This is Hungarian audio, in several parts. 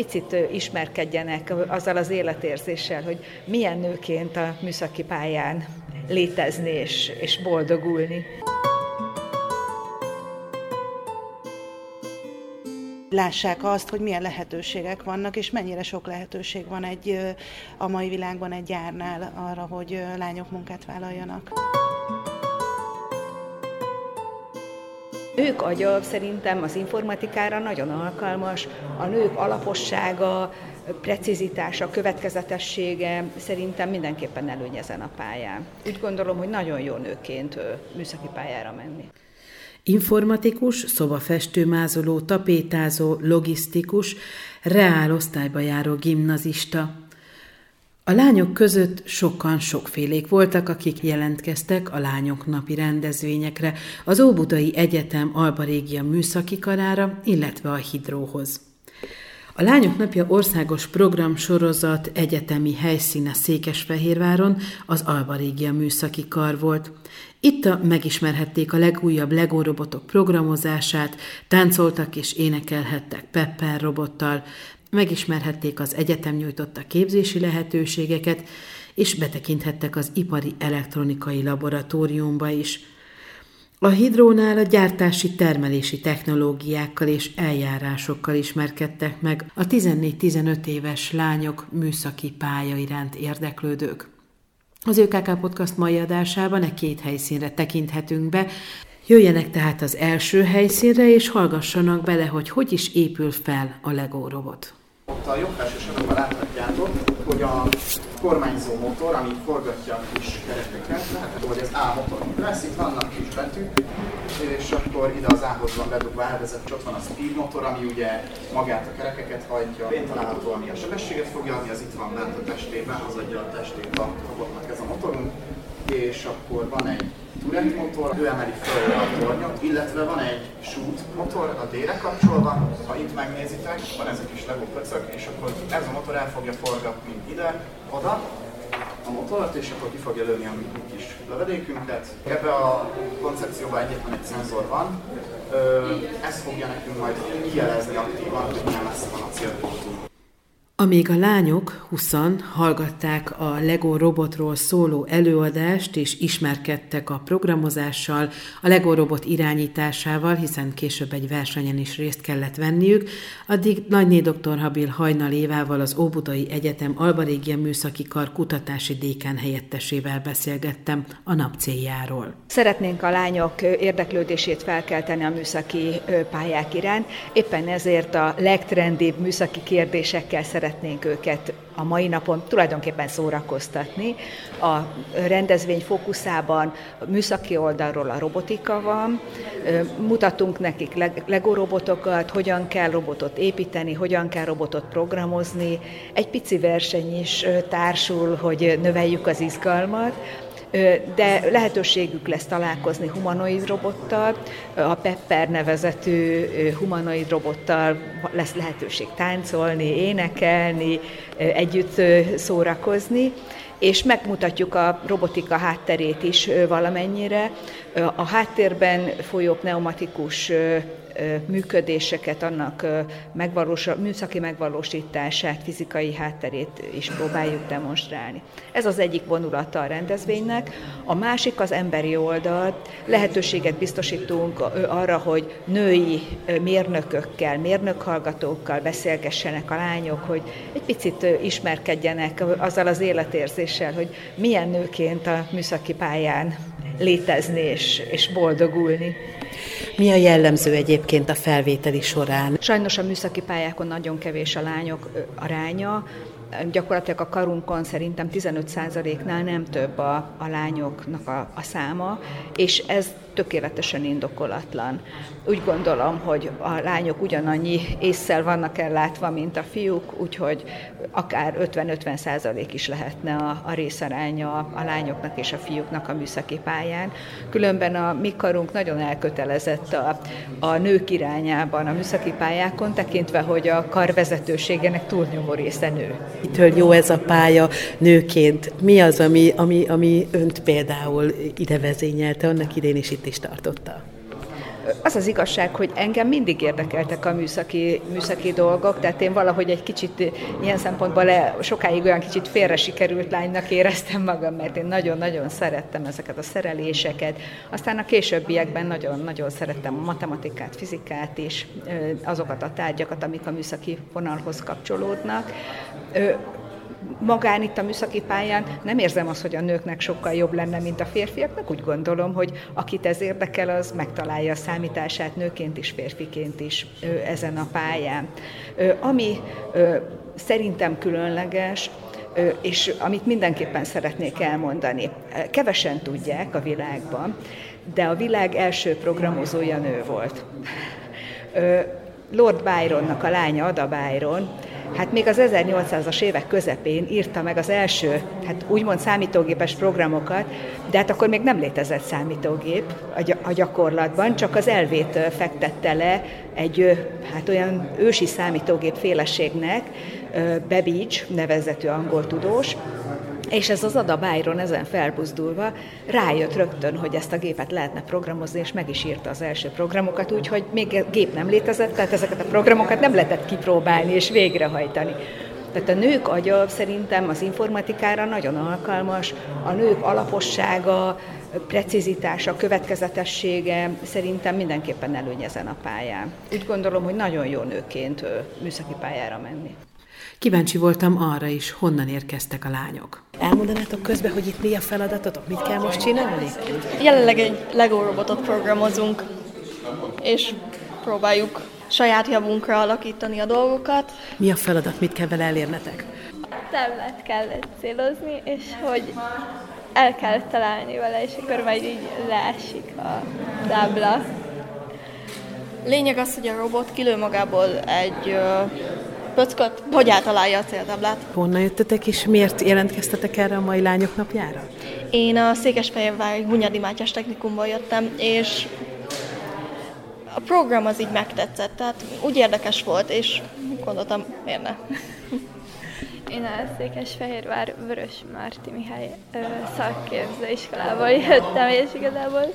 picit ismerkedjenek azzal az életérzéssel, hogy milyen nőként a műszaki pályán létezni és, és boldogulni. lássák azt, hogy milyen lehetőségek vannak, és mennyire sok lehetőség van egy a mai világban egy gyárnál arra, hogy lányok munkát vállaljanak. Nők agya szerintem az informatikára nagyon alkalmas, a nők alapossága, precizitása, következetessége szerintem mindenképpen előny ezen a pályán. Úgy gondolom, hogy nagyon jó nőként műszaki pályára menni. Informatikus, szobafestőmázoló, tapétázó, logisztikus, reál osztályba járó gimnazista. A lányok között sokan sokfélék voltak, akik jelentkeztek a lányok napi rendezvényekre, az Óbudai Egyetem Alba Műszaki Karára, illetve a Hidróhoz. A Lányok Napja országos program sorozat egyetemi helyszíne Székesfehérváron az Alba Régia Műszaki Kar volt. Itt megismerhették a legújabb Lego robotok programozását, táncoltak és énekelhettek Pepper robottal, megismerhették az egyetem nyújtotta képzési lehetőségeket, és betekinthettek az ipari elektronikai laboratóriumba is – a hidrónál a gyártási termelési technológiákkal és eljárásokkal ismerkedtek meg a 14-15 éves lányok műszaki pálya iránt érdeklődők. Az ÖKK Podcast mai adásában e két helyszínre tekinthetünk be, Jöjjenek tehát az első helyszínre, és hallgassanak bele, hogy hogy is épül fel a Lego robot. Ott a jobb felső sorokban láthatjátok, hogy a kormányzó motor, ami forgatja a kis kerekeket, lehet, hogy ez A motor lesz, itt vannak kis betűk, és akkor ide az A-hoz van bedugva elvezet, ott van a speed motor, ami ugye magát a kerekeket hagyja, én található, ami a sebességet fogja adni, az itt van bent a testében, az adja a testét a robotnak ez a motorunk, és akkor van egy Turent motor, ő emeli föl a tornyot, illetve van egy shoot motor a D-re kapcsolva, ha itt megnézitek, van ez a kis Lego pöcök, és akkor ez a motor el fogja forgatni ide, oda, a motort, és akkor ki fogja lőni a mi kis lövedékünket. Ebbe a koncepcióban egyetlen egy szenzor van, ez fogja nekünk majd kijelezni aktívan, hogy milyen messze van a célpontunk. Amíg a lányok, huszan hallgatták a Lego robotról szóló előadást, és ismerkedtek a programozással, a Lego robot irányításával, hiszen később egy versenyen is részt kellett venniük, addig Nagyné dr. Habil Hajnal Évával az Óbudai Egyetem Albarégia Műszaki Kar kutatási dékán helyettesével beszélgettem a nap céljáról. Szeretnénk a lányok érdeklődését felkelteni a műszaki pályák iránt, éppen ezért a legtrendibb műszaki kérdésekkel szeretnénk szeretnénk őket a mai napon tulajdonképpen szórakoztatni. A rendezvény fókuszában műszaki oldalról a robotika van, mutatunk nekik Lego robotokat, hogyan kell robotot építeni, hogyan kell robotot programozni. Egy pici verseny is társul, hogy növeljük az izgalmat, de lehetőségük lesz találkozni humanoid robottal, a Pepper nevezetű humanoid robottal lesz lehetőség táncolni, énekelni, együtt szórakozni, és megmutatjuk a robotika hátterét is valamennyire. A háttérben folyó pneumatikus működéseket, annak megvalós, műszaki megvalósítását, fizikai hátterét is próbáljuk demonstrálni. Ez az egyik vonulata a rendezvénynek. A másik az emberi oldal. Lehetőséget biztosítunk arra, hogy női mérnökökkel, mérnökhallgatókkal beszélgessenek a lányok, hogy egy picit ismerkedjenek azzal az életérzéssel, hogy milyen nőként a műszaki pályán létezni és, és boldogulni. Mi a jellemző egyébként a felvételi során? Sajnos a műszaki pályákon nagyon kevés a lányok aránya, gyakorlatilag a karunkon szerintem 15%-nál nem több a, a lányoknak a, a száma, és ez tökéletesen indokolatlan. Úgy gondolom, hogy a lányok ugyanannyi észszel vannak ellátva, mint a fiúk, úgyhogy akár 50-50 százalék is lehetne a, a részaránya a lányoknak és a fiúknak a műszaki pályán. Különben a mi karunk nagyon elkötelezett a, a nők irányában a műszaki pályákon, tekintve, hogy a karvezetőségének túlnyomó része nő. Mitől jó ez a pálya nőként? Mi az, ami, ami, ami önt például ide vezényelte, annak idén is itt is tartotta? Az az igazság, hogy engem mindig érdekeltek a műszaki, műszaki dolgok, tehát én valahogy egy kicsit ilyen szempontból le, sokáig olyan kicsit félre sikerült lánynak éreztem magam, mert én nagyon-nagyon szerettem ezeket a szereléseket. Aztán a későbbiekben nagyon-nagyon szerettem a matematikát, fizikát is, azokat a tárgyakat, amik a műszaki vonalhoz kapcsolódnak magán itt a műszaki pályán nem érzem azt, hogy a nőknek sokkal jobb lenne, mint a férfiaknak. Úgy gondolom, hogy akit ez érdekel, az megtalálja a számítását nőként is, férfiként is ezen a pályán. Ami szerintem különleges, és amit mindenképpen szeretnék elmondani. Kevesen tudják a világban, de a világ első programozója nő volt. Lord Byronnak a lánya, Ada Byron, hát még az 1800-as évek közepén írta meg az első, hát úgymond számítógépes programokat, de hát akkor még nem létezett számítógép a gyakorlatban, csak az elvét fektette le egy hát olyan ősi számítógép féleségnek, Babbage nevezetű angol tudós, és ez az Ada Byron ezen felbuzdulva rájött rögtön, hogy ezt a gépet lehetne programozni, és meg is írta az első programokat, úgyhogy még gép nem létezett, tehát ezeket a programokat nem lehetett kipróbálni és végrehajtani. Tehát a nők agya szerintem az informatikára nagyon alkalmas, a nők alapossága, precizitása, következetessége szerintem mindenképpen előny ezen a pályán. Úgy gondolom, hogy nagyon jó nőként műszaki pályára menni. Kíváncsi voltam arra is, honnan érkeztek a lányok. Elmondanátok közben, hogy itt mi a feladatotok, mit kell most csinálni? Jelenleg egy Lego robotot programozunk, és próbáljuk saját javunkra alakítani a dolgokat. Mi a feladat, mit kell vele elérnetek? A táblát kell célozni, és hogy el kell találni vele, és akkor majd így leesik a tábla. Lényeg az, hogy a robot kilő magából egy pöcköt, hogy átalálja a céltáblát. Honnan jöttetek, és miért jelentkeztetek erre a mai lányok napjára? Én a Székesfehérvári Hunyadi Mátyás Technikumból jöttem, és a program az így megtetszett, tehát úgy érdekes volt, és gondoltam, miért ne. Én a Székesfehérvár Vörös Márti Mihály szakképzőiskolából jöttem, és igazából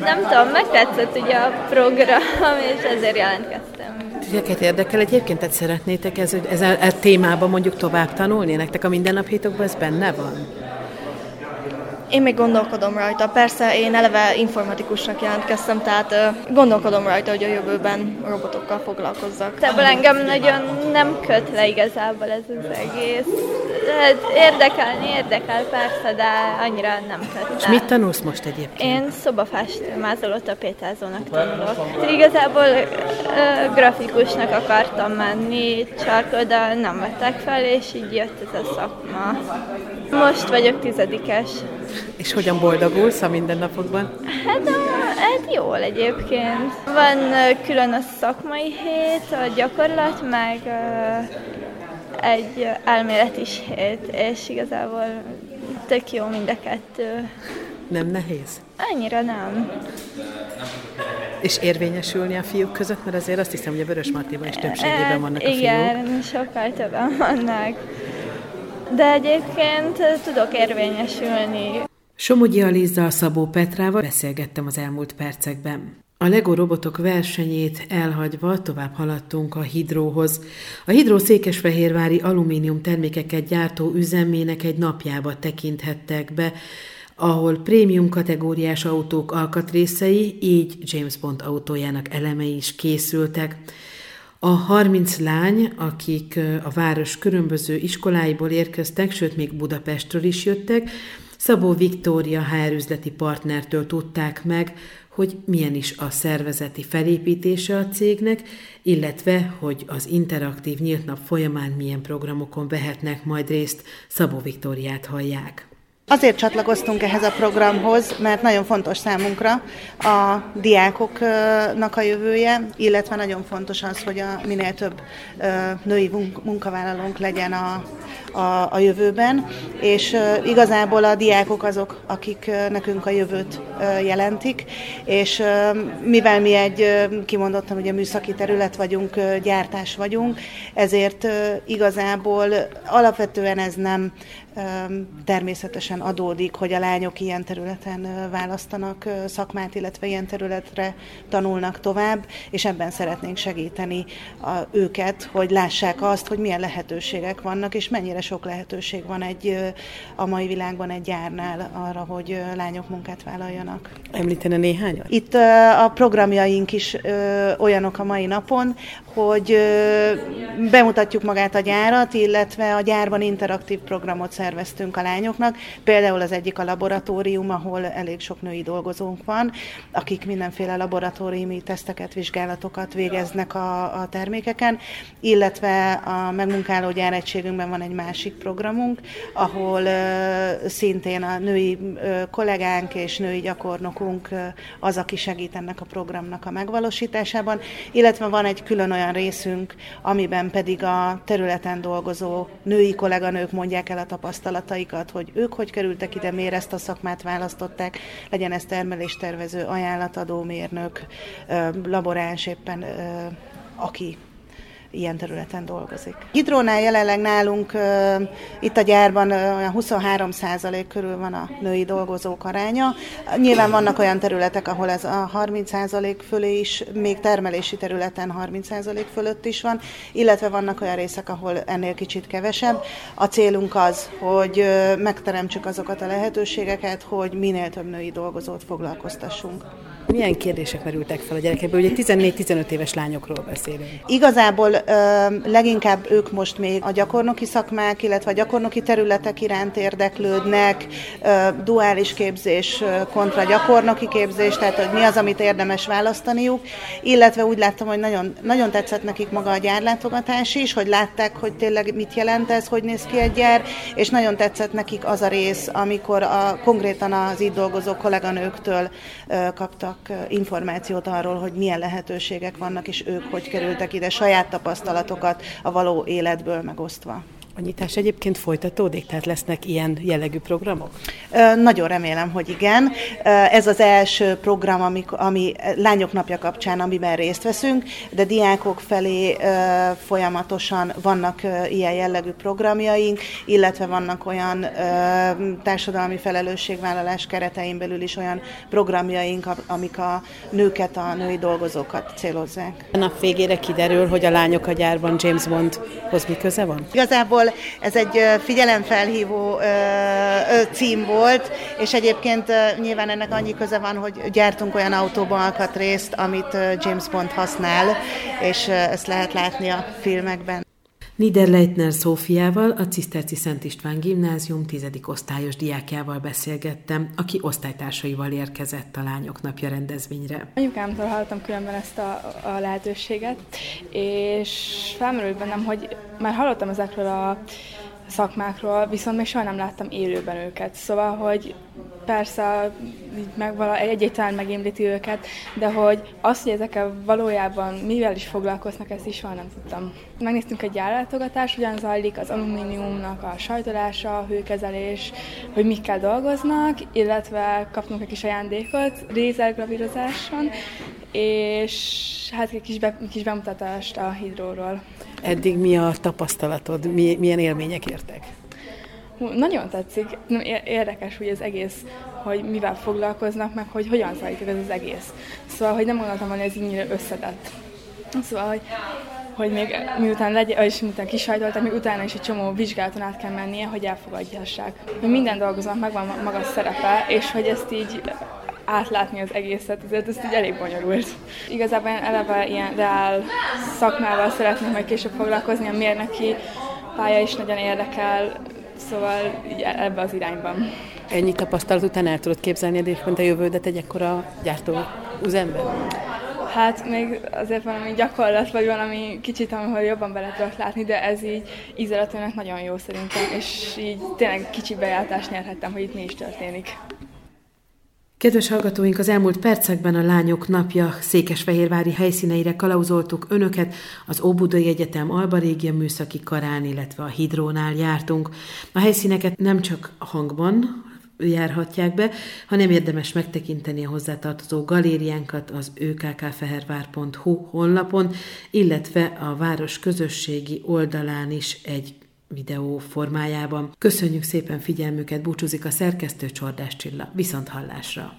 nem tudom, megtetszett ugye a program, és ezért jelentkeztem. Titeket érdekel egyébként, tehát szeretnétek ez, ez a, a témában mondjuk tovább tanulni? Nektek a mindennaphitokban ez benne van? Én még gondolkodom rajta. Persze én eleve informatikusnak jelentkeztem, tehát gondolkodom rajta, hogy a jövőben robotokkal foglalkozzak. Ebből engem nagyon nem köt le igazából ez az egész. Hát érdekelni érdekel persze, de annyira nem köt És mit tanulsz most egyébként? Én szobafestő, mázoló tapétázónak tanulok. Igazából grafikusnak akartam menni, csak oda nem vettek fel, és így jött ez a szakma. Most vagyok tizedikes. És hogyan boldogulsz a mindennapokban? Hát, a, hát jól egyébként. Van külön a szakmai hét, a gyakorlat, meg egy elméletis hét, és igazából tök jó mind a kettő. Nem nehéz? Annyira nem. És érvényesülni a fiúk között, mert azért azt hiszem, hogy a Vörös Martiban is többségében vannak a fiúk. Igen, sokkal többen vannak. De egyébként tudok érvényesülni. Somogyi Alizzal Szabó Petrával beszélgettem az elmúlt percekben. A Lego robotok versenyét elhagyva tovább haladtunk a Hidróhoz. A Hidró székesfehérvári alumínium termékeket gyártó üzemének egy napjába tekinthettek be, ahol prémium kategóriás autók alkatrészei, így James Bond autójának elemei is készültek. A 30 lány, akik a város különböző iskoláiból érkeztek, sőt még Budapestről is jöttek, Szabó Viktória HR üzleti partnertől tudták meg, hogy milyen is a szervezeti felépítése a cégnek, illetve, hogy az interaktív nyílt nap folyamán milyen programokon vehetnek majd részt, Szabó Viktóriát hallják. Azért csatlakoztunk ehhez a programhoz, mert nagyon fontos számunkra a diákoknak a jövője, illetve nagyon fontos az, hogy a minél több női munkavállalónk legyen a, a, a jövőben, és igazából a diákok azok, akik nekünk a jövőt jelentik, és mivel mi egy kimondottan ugye műszaki terület vagyunk, gyártás vagyunk, ezért igazából alapvetően ez nem természetesen adódik, hogy a lányok ilyen területen választanak szakmát, illetve ilyen területre tanulnak tovább, és ebben szeretnénk segíteni a, őket, hogy lássák azt, hogy milyen lehetőségek vannak, és mennyire sok lehetőség van egy a mai világban egy gyárnál arra, hogy lányok munkát vállaljanak. Említene néhányat? Itt a programjaink is olyanok a mai napon, hogy bemutatjuk magát a gyárat, illetve a gyárban interaktív programot szerveztünk a lányoknak. Például az egyik a laboratórium, ahol elég sok női dolgozónk van, akik mindenféle laboratóriumi teszteket, vizsgálatokat végeznek a, a termékeken, illetve a megmunkáló gyáregységünkben van egy másik programunk, ahol uh, szintén a női uh, kollégánk és női gyakornokunk uh, az, aki segít ennek a programnak a megvalósításában, illetve van egy külön olyan részünk, amiben pedig a területen dolgozó női kolléganők mondják el a tapasztalataikat, hogy ők hogy kerültek ide, miért ezt a szakmát választották, legyen ez termeléstervező, ajánlatadó mérnök, laboráns éppen, aki ilyen területen dolgozik. Hidrónál jelenleg nálunk itt a gyárban olyan 23 százalék körül van a női dolgozók aránya. Nyilván vannak olyan területek, ahol ez a 30 százalék fölé is, még termelési területen 30 százalék fölött is van, illetve vannak olyan részek, ahol ennél kicsit kevesebb. A célunk az, hogy megteremtsük azokat a lehetőségeket, hogy minél több női dolgozót foglalkoztassunk. Milyen kérdések merültek fel a gyerekekből? Ugye 14-15 éves lányokról beszélünk. Igazából leginkább ők most még a gyakornoki szakmák, illetve a gyakornoki területek iránt érdeklődnek, duális képzés kontra gyakornoki képzés, tehát hogy mi az, amit érdemes választaniuk, illetve úgy láttam, hogy nagyon, nagyon tetszett nekik maga a gyárlátogatás is, hogy látták, hogy tényleg mit jelent ez, hogy néz ki egy gyár, és nagyon tetszett nekik az a rész, amikor a, konkrétan az itt dolgozó kolléganőktől kaptak információt arról, hogy milyen lehetőségek vannak, és ők hogy kerültek ide saját tapasztalatokat a való életből megosztva. A nyitás egyébként folytatódik, tehát lesznek ilyen jellegű programok? Nagyon remélem, hogy igen. Ez az első program, ami, ami Lányok Napja kapcsán, amiben részt veszünk, de diákok felé folyamatosan vannak ilyen jellegű programjaink, illetve vannak olyan társadalmi felelősségvállalás keretein belül is olyan programjaink, amik a nőket, a női dolgozókat célozzák. A nap végére kiderül, hogy a lányok a gyárban James Bondhoz mi köze van? Igazából ez egy figyelemfelhívó cím volt, és egyébként nyilván ennek annyi köze van, hogy gyártunk olyan autóban alkatrészt, amit James Bond használ, és ezt lehet látni a filmekben. Niederleitner Szófiával, a Ciszterci Szent István Gimnázium tizedik osztályos diákjával beszélgettem, aki osztálytársaival érkezett a Lányok Napja rendezvényre. Anyukámtól hallottam különben ezt a, a lehetőséget, és felmerült bennem, hogy már hallottam ezekről a szakmákról, viszont még soha nem láttam élőben őket. Szóval, hogy persze meg vala, egyáltalán megémlíti őket, de hogy azt, hogy ezekkel valójában mivel is foglalkoznak, ezt is soha nem tudtam. Megnéztünk egy gyárlátogatást, hogyan zajlik az alumíniumnak a sajtolása, a hőkezelés, hogy mikkel dolgoznak, illetve kaptunk egy kis ajándékot rézelgravírozáson, és hát egy kis, be, kis bemutatást a hidróról. Eddig mi a tapasztalatod, mi, milyen élmények értek? Nagyon tetszik, érdekes, hogy az egész, hogy mivel foglalkoznak, meg hogy hogyan zajlik ez az egész. Szóval, hogy nem gondoltam, hogy ez így összetett. Szóval, hogy, hogy még miután legyen, és miután kisajtoltak, még utána is egy csomó vizsgálaton át kell mennie, hogy elfogadjassák. Hogy minden dolgozónak megvan maga szerepe, és hogy ezt így átlátni az egészet, ezért ez így elég bonyolult. Igazából eleve ilyen reál szakmával szeretnék majd később foglalkozni, a mérnöki pálya is nagyon érdekel, szóval így ebbe az irányban. Ennyi tapasztalat után el tudod képzelni egyébként a jövődet egy ekkora gyártó üzemben? Hát még azért valami gyakorlat, vagy valami kicsit, ahol jobban bele tudok látni, de ez így ízeletőnek nagyon jó szerintem, és így tényleg kicsi bejátást nyerhettem, hogy itt mi is történik. Kedves hallgatóink, az elmúlt percekben a Lányok Napja székesfehérvári helyszíneire kalauzoltuk önöket, az Óbudai Egyetem Alba Régia Műszaki Karán, illetve a Hidrónál jártunk. A helyszíneket nem csak hangban, járhatják be, hanem érdemes megtekinteni a hozzátartozó galériánkat az ökkfehervár.hu honlapon, illetve a város közösségi oldalán is egy videó formájában. Köszönjük szépen figyelmüket, búcsúzik a szerkesztő Csordás Csilla. Viszont hallásra!